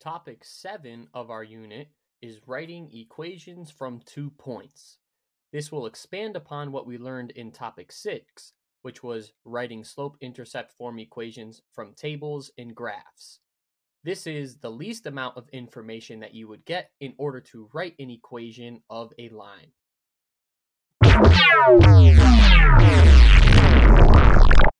Topic 7 of our unit is writing equations from two points. This will expand upon what we learned in topic 6, which was writing slope-intercept form equations from tables and graphs. This is the least amount of information that you would get in order to write an equation of a line.